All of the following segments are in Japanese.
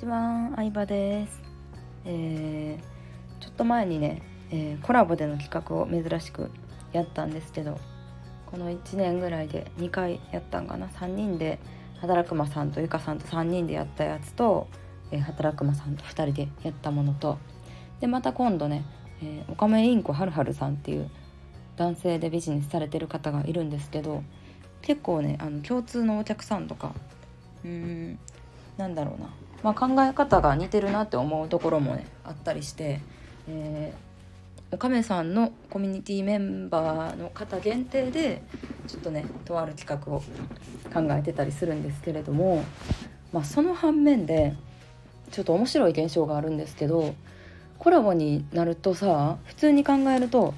ちは、相葉です、えー、ちょっと前にね、えー、コラボでの企画を珍しくやったんですけどこの1年ぐらいで2回やったんかな。3人で働くまさんとゆかさんと3人でやったやつと、えー、働くまさんと2人でやったものとでまた今度ね、えー、おかめインコはるはるさんっていう男性でビジネスされてる方がいるんですけど結構ねあの共通のお客さんとかうーんなんだろうな。まあ、考え方が似てるなって思うところもねあったりして、えー、おかめさんのコミュニティメンバーの方限定でちょっとねとある企画を考えてたりするんですけれども、まあ、その反面でちょっと面白い現象があるんですけどコラボになるとさ普通に考えると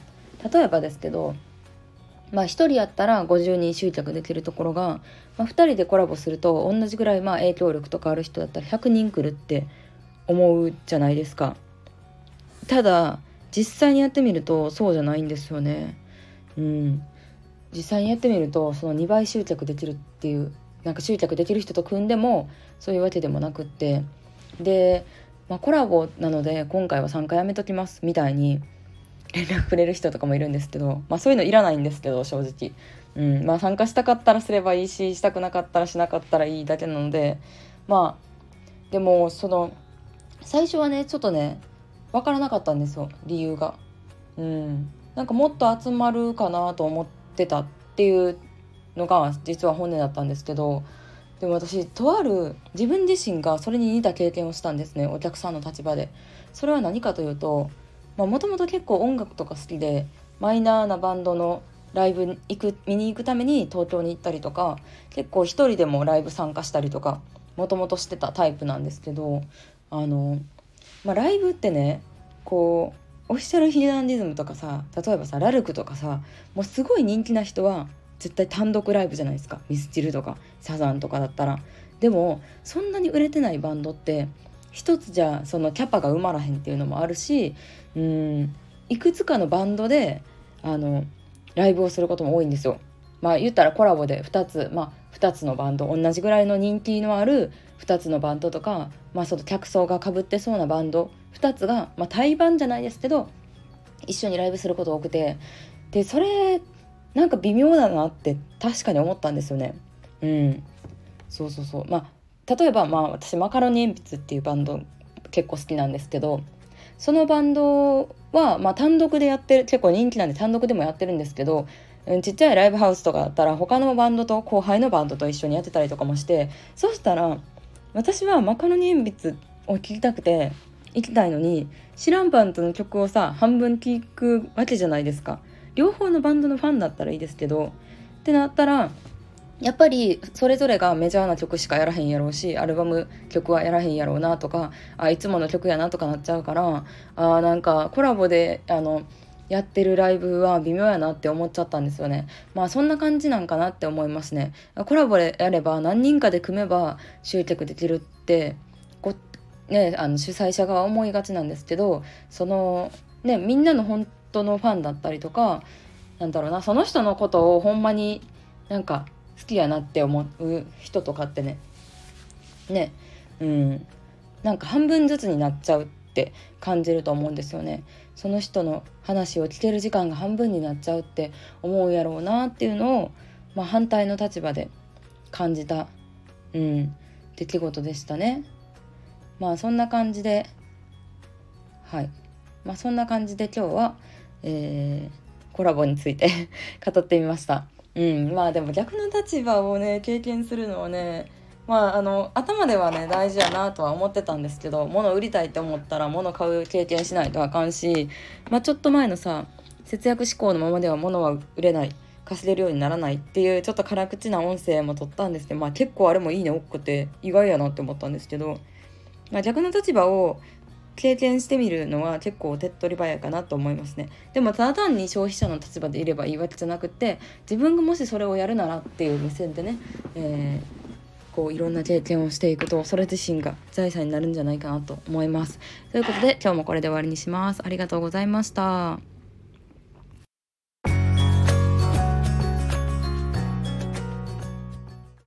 例えばですけどまあ1人やったら50人集客できるところが、まあ、2人でコラボすると同じぐらいまあ影響力とかある人だったら100人来るって思うじゃないですか。ただ実際にやってみるとそうじゃないんですよね。うん、実際にやってみるとその2倍集客できるっていうなんか集客できる人と組んでもそういうわけでもなくってで、まあ、コラボなので今回は3回やめときますみたいに連絡くれる人とかもいるんですけど、まあ、そういうのいらないんですけど正直、うんまあ、参加したかったらすればいいししたくなかったらしなかったらいいだけなのでまあでもその最初はねちょっとね分からなかったんですよ理由が。うん、なんかもっと集まるかなと思ってたっていうのが実は本音だったんですけどでも私とある自分自身がそれに似た経験をしたんですねお客さんの立場で。それは何かというともともと結構音楽とか好きでマイナーなバンドのライブ行く見に行くために東京に行ったりとか結構一人でもライブ参加したりとかもともとしてたタイプなんですけどあの、まあ、ライブってねこうオフィシャルヒゲダンディズムとかさ例えばさラルクとかさもうすごい人気な人は絶対単独ライブじゃないですか。ミスチルとかサザンとかだったら。でもそんなに売れてないバンドって一つじゃそのキャパが埋まらへんっていうのもあるしうんいくつかのバンドであのライブをすることも多いんですよ。まあ言ったらコラボで2つまあ2つのバンド同じぐらいの人気のある2つのバンドとか、まあ、その客層がかぶってそうなバンド2つが、まあ、対バンじゃないですけど一緒にライブすること多くてでそれなんか微妙だなって確かに思ったんですよね。うん、そうそうそうまあ例えばまあ私マカロニ鉛筆っていうバンド結構好きなんですけどそのバンドは、まあ、単独でやってる結構人気なんで単独でもやってるんですけど、うん、ちっちゃいライブハウスとかだったら他のバンドと後輩のバンドと一緒にやってたりとかもしてそしたら私はマカロニ鉛筆を聴きたくて行きたいのに知らんバンドの曲をさ半分聴くわけじゃないですか。両方のバンドのファンだったらいいですけどってなったらやっぱりそれぞれがメジャーな曲しかやらへんやろうしアルバム曲はやらへんやろうなとかあいつもの曲やなとかなっちゃうからあなんかコラボであのやってるライブは微妙やなって思っちゃったんですよね。まあそんな感じなんかなって思いますね。コラボでやれば何人かで組めば集客できるってこねあの主催者が思いがちなんですけどそのねみんなの本当のファンだったりとかなんだろうなその人のことをほんまになんか好きやなって思う人とかってね。ね。うん。なんか半分ずつになっちゃうって感じると思うんですよね。その人の話を聞ける時間が半分になっちゃうって思うやろうなっていうのを、まあ、反対の立場で感じた、うん、出来事でしたね。まあそんな感じではい。まあそんな感じで今日は、えー、コラボについて 語ってみました。うんまあでも逆の立場をね経験するのはねまああの頭ではね大事やなとは思ってたんですけど物売りたいって思ったら物買う経験しないとあかんしまあちょっと前のさ節約志向のままでは物は売れない稼げるようにならないっていうちょっと辛口な音声も撮ったんですけどまあ結構あれもいいね多くて意外やなって思ったんですけど、まあ、逆の立場を経験してみるのは結構手っ取り早いかなと思いますね。でもただ単に消費者の立場でいればいいわけじゃなくて自分がもしそれをやるならっていう目線でね、えー、こういろんな経験をしていくとそれ自身が財産になるんじゃないかなと思います。ということで今日もこれで終わりにします。ありがとうございました。